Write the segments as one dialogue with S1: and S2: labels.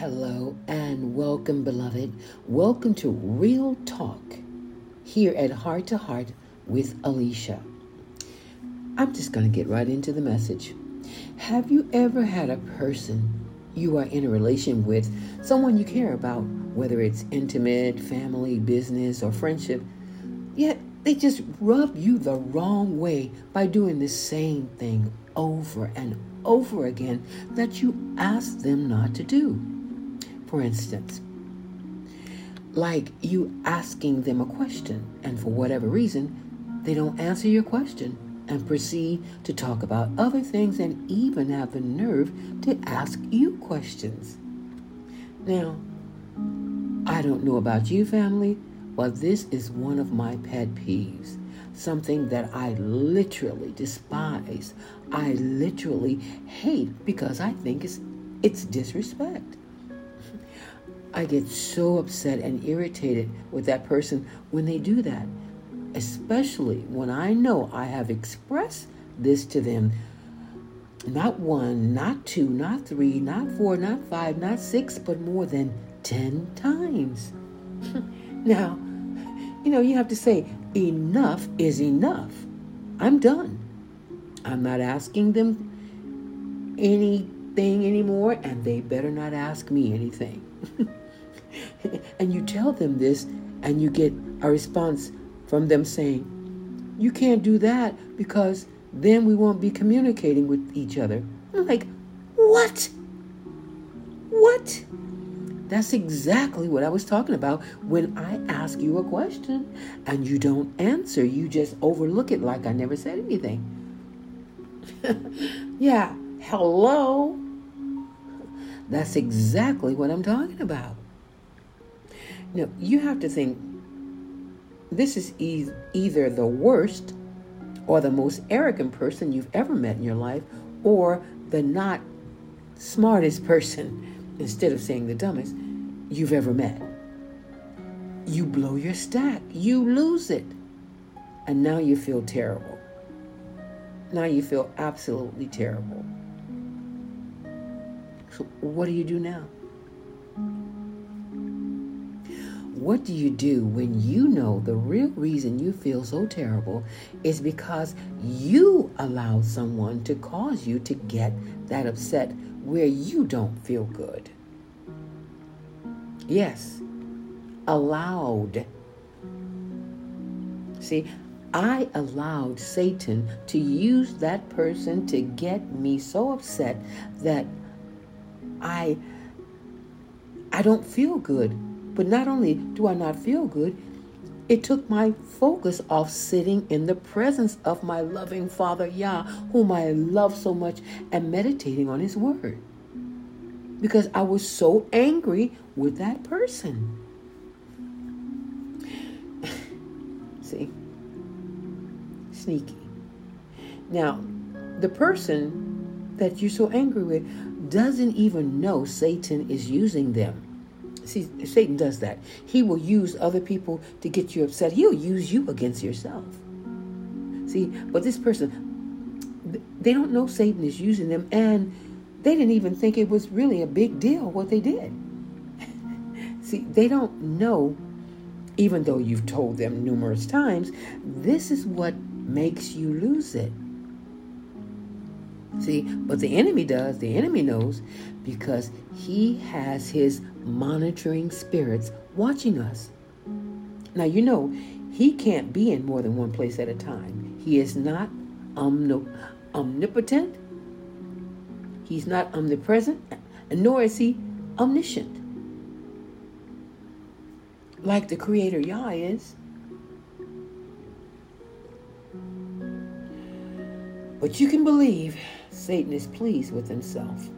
S1: Hello and welcome, beloved. Welcome to Real Talk here at Heart to Heart with Alicia. I'm just going to get right into the message. Have you ever had a person you are in a relation with, someone you care about, whether it's intimate, family, business, or friendship, yet they just rub you the wrong way by doing the same thing over and over again that you ask them not to do? For instance, like you asking them a question, and for whatever reason, they don't answer your question and proceed to talk about other things and even have the nerve to ask you questions. Now, I don't know about you, family, but this is one of my pet peeves. Something that I literally despise. I literally hate because I think it's, it's disrespect. I get so upset and irritated with that person when they do that, especially when I know I have expressed this to them not one, not two, not three, not four, not five, not six, but more than 10 times. now, you know, you have to say, enough is enough. I'm done. I'm not asking them anything anymore, and they better not ask me anything. and you tell them this, and you get a response from them saying, You can't do that because then we won't be communicating with each other. I'm like, What? What? That's exactly what I was talking about when I ask you a question and you don't answer. You just overlook it like I never said anything. yeah, hello. That's exactly what I'm talking about. Now, you have to think this is e- either the worst or the most arrogant person you've ever met in your life, or the not smartest person, instead of saying the dumbest, you've ever met. You blow your stack, you lose it, and now you feel terrible. Now you feel absolutely terrible. So, what do you do now? What do you do when you know the real reason you feel so terrible is because you allowed someone to cause you to get that upset where you don't feel good? Yes, allowed. See, I allowed Satan to use that person to get me so upset that I I don't feel good but not only do I not feel good, it took my focus off sitting in the presence of my loving Father Yah, whom I love so much, and meditating on His Word. Because I was so angry with that person. See? Sneaky. Now, the person that you're so angry with doesn't even know Satan is using them. See, Satan does that. He will use other people to get you upset. He'll use you against yourself. See, but this person, they don't know Satan is using them, and they didn't even think it was really a big deal what they did. See, they don't know, even though you've told them numerous times, this is what makes you lose it. See, but the enemy does, the enemy knows because he has his monitoring spirits watching us. Now, you know, he can't be in more than one place at a time. He is not omnipotent, he's not omnipresent, nor is he omniscient. Like the Creator Yah is. But you can believe Satan is pleased with himself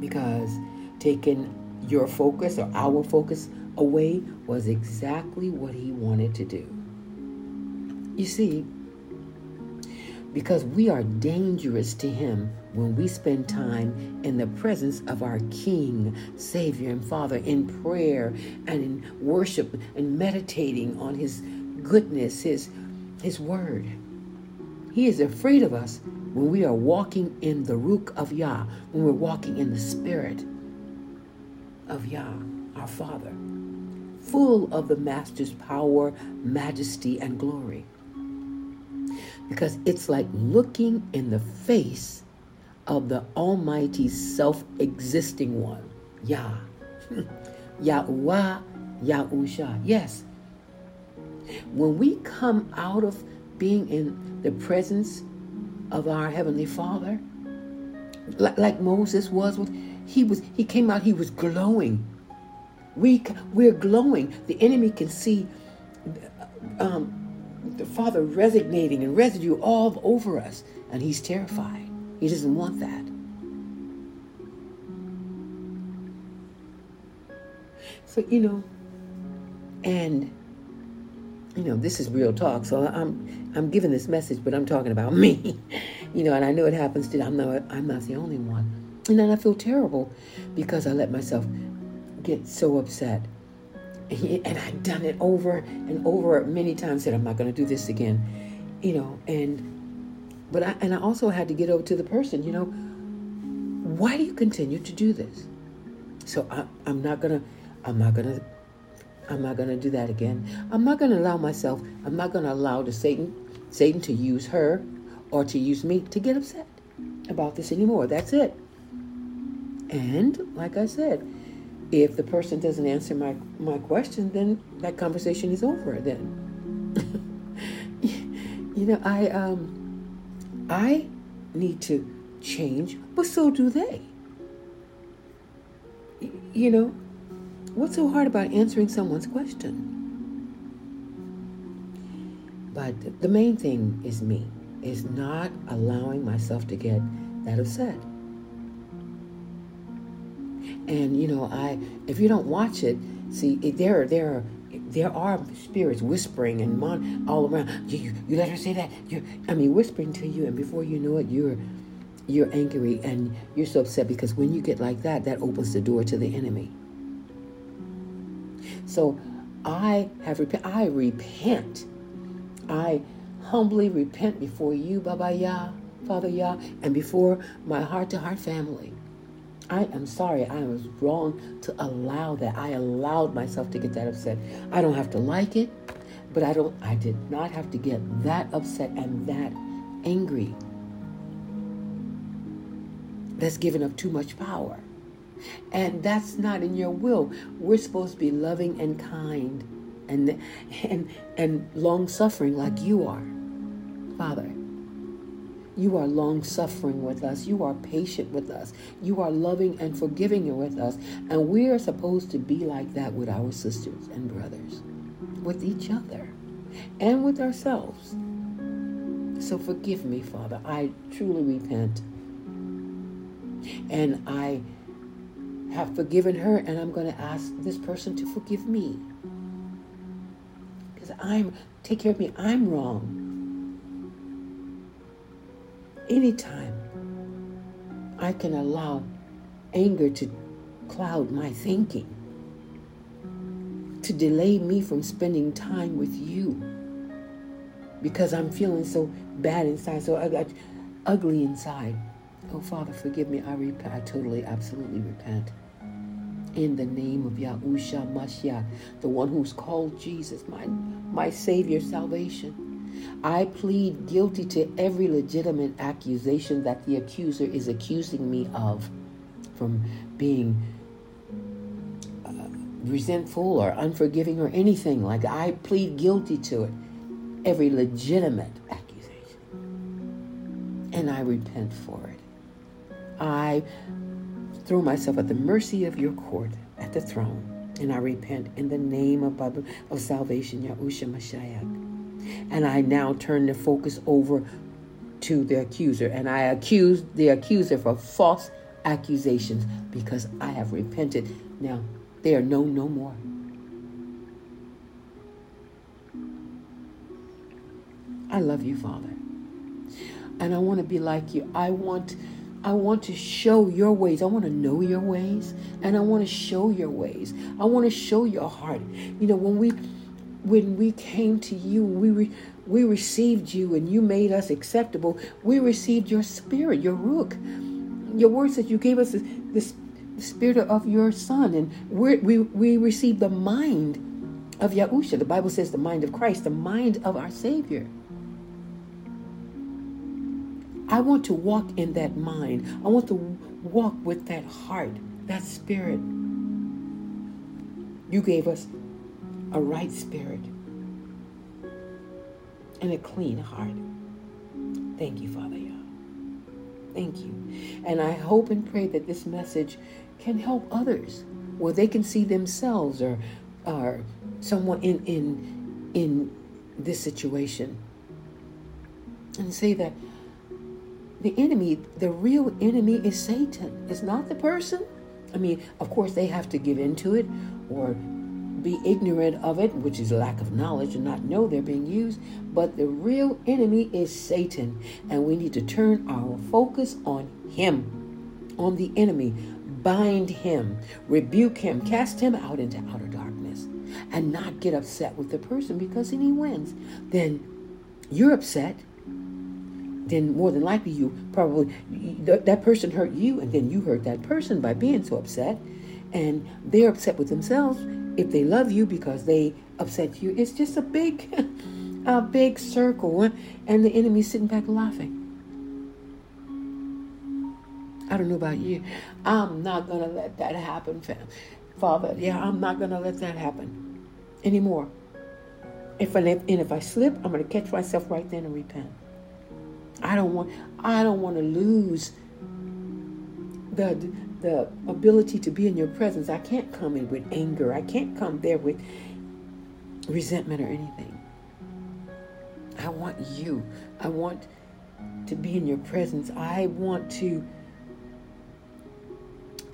S1: because taking your focus or our focus away was exactly what he wanted to do. You see, because we are dangerous to him when we spend time in the presence of our King, Savior, and Father in prayer and in worship and meditating on his goodness, his, his word. He is afraid of us when we are walking in the Ruach of Yah, when we're walking in the Spirit of Yah, our Father, full of the Master's power, majesty, and glory. Because it's like looking in the face of the Almighty self existing one, Yah. Hmm. Yahuwah, Yahusha. Yes. When we come out of being in the presence of our Heavenly Father, like, like Moses was with, he was he came out, he was glowing. We we're glowing. The enemy can see um, the Father resignating and residue all over us, and he's terrified. He doesn't want that. So you know, and you know, this is real talk. So I'm I'm giving this message, but I'm talking about me. you know, and I know it happens to I'm not I'm not the only one. And then I feel terrible because I let myself get so upset. And I'd done it over and over many times. Said I'm not to do this again, you know. And but I and I also had to get over to the person. You know, why do you continue to do this? So I, I'm not gonna. I'm not gonna. I'm not gonna do that again. I'm not gonna allow myself. I'm not gonna allow the Satan, Satan to use her, or to use me to get upset about this anymore. That's it. And like I said, if the person doesn't answer my, my question, then that conversation is over then. you know, I um I need to change, but so do they. You know, what's so hard about answering someone's question? But the main thing is me, is not allowing myself to get that upset. And you know, I if you don't watch it, see there there are there are spirits whispering and mon, all around. You, you, you let her say that. You, I mean, whispering to you, and before you know it, you're you're angry and you're so upset because when you get like that, that opens the door to the enemy. So, I have rep- I repent. I humbly repent before you, Baba Yah, Father Yah, and before my heart to heart family. I am sorry. I was wrong to allow that. I allowed myself to get that upset. I don't have to like it, but I don't I did not have to get that upset and that angry. That's given up too much power. And that's not in your will. We're supposed to be loving and kind and and and long suffering like you are. Father, you are long suffering with us. You are patient with us. You are loving and forgiving with us. And we are supposed to be like that with our sisters and brothers, with each other, and with ourselves. So forgive me, Father. I truly repent. And I have forgiven her, and I'm going to ask this person to forgive me. Because I'm, take care of me, I'm wrong anytime I can allow anger to cloud my thinking, to delay me from spending time with you because I'm feeling so bad inside, so ugly inside. Oh, Father, forgive me. I repent. I totally, absolutely repent. In the name of Yahusha Mashiach, the one who's called Jesus, my, my Savior, salvation. I plead guilty to every legitimate accusation that the accuser is accusing me of from being uh, resentful or unforgiving or anything like. I plead guilty to it. Every legitimate accusation. And I repent for it. I throw myself at the mercy of your court at the throne. And I repent in the name of, of salvation, Yahusha Mashiach. And I now turn the focus over to the accuser. And I accuse the accuser for false accusations because I have repented. Now, they are known no more. I love you, Father. And I want to be like you. I want I want to show your ways. I want to know your ways and I want to show your ways. I want to show your heart. You know, when we when we came to you, we re- we received you and you made us acceptable. We received your spirit, your Ruach. Your word says you gave us this the spirit of your son, and we we we receive the mind of Yahusha. The Bible says the mind of Christ, the mind of our Savior. I want to walk in that mind. I want to walk with that heart, that spirit. You gave us a right spirit and a clean heart. Thank you, Father Yah. Thank you. And I hope and pray that this message can help others where they can see themselves or, or someone in, in, in this situation and say that the enemy, the real enemy is Satan. It's not the person. I mean, of course, they have to give into it or be ignorant of it, which is lack of knowledge and not know they're being used. But the real enemy is Satan. And we need to turn our focus on him, on the enemy. Bind him, rebuke him, cast him out into outer darkness, and not get upset with the person because then he wins. Then you're upset then more than likely you probably that person hurt you and then you hurt that person by being so upset. And they're upset with themselves if they love you because they upset you. It's just a big a big circle and the enemy's sitting back laughing. I don't know about you. I'm not gonna let that happen fam. Father Yah i'm not gonna let that happen anymore. If I, and if i slip i'm gonna catch myself right then and repent I don't want I don't want to lose the the ability to be in your presence. I can't come in with anger. I can't come there with resentment or anything. I want you. I want to be in your presence. I want to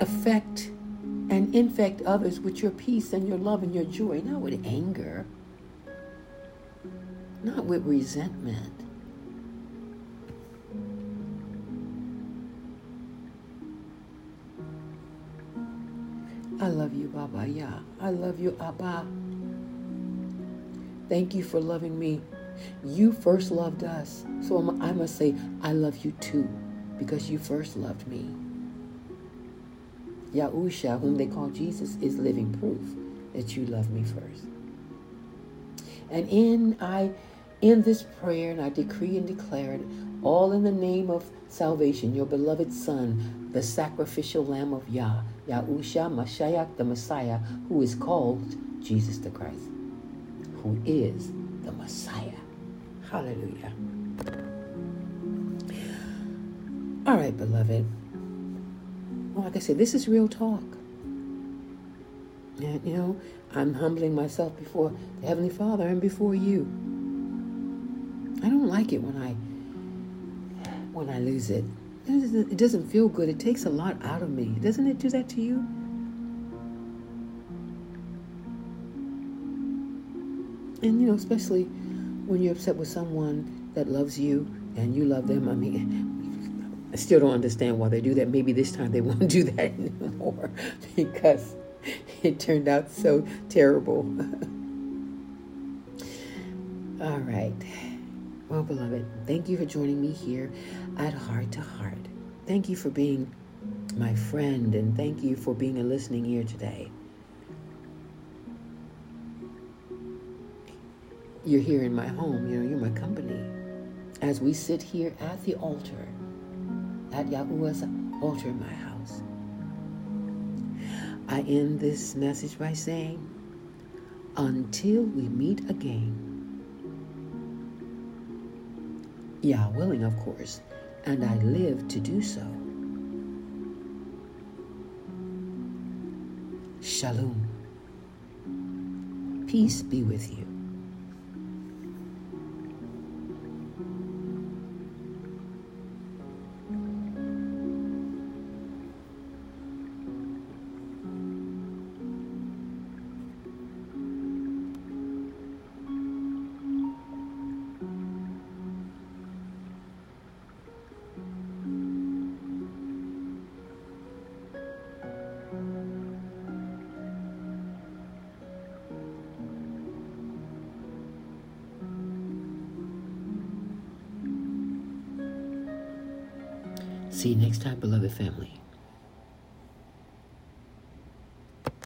S1: affect and infect others with your peace and your love and your joy, not with anger, not with resentment. I love you, Baba Yah. I love you, Abba. Thank you for loving me. You first loved us. So I must say, I love you too, because you first loved me. Yahusha, whom they call Jesus, is living proof that you love me first. And in I in this prayer, and I decree and declare it, all in the name of salvation, your beloved Son, the sacrificial Lamb of Yah, Yahusha Mashiach, the Messiah, who is called Jesus the Christ, who is the Messiah. Hallelujah. All right, beloved. Well, like I said, this is real talk. And, you know, I'm humbling myself before the Heavenly Father and before you. I don't like it when I when I lose it. It doesn't feel good. It takes a lot out of me. Doesn't it do that to you? And, you know, especially when you're upset with someone that loves you and you love them. I mean, I still don't understand why they do that. Maybe this time they won't do that anymore because it turned out so terrible. All right. Well, beloved, thank you for joining me here at Heart to Heart. Thank you for being my friend, and thank you for being a listening ear today. You're here in my home, you know, you're my company. As we sit here at the altar, at Yahuwah's altar in my house. I end this message by saying, until we meet again, Yah willing, of course, and I live to do so. Shalom. Peace be with you. See you next time, beloved family.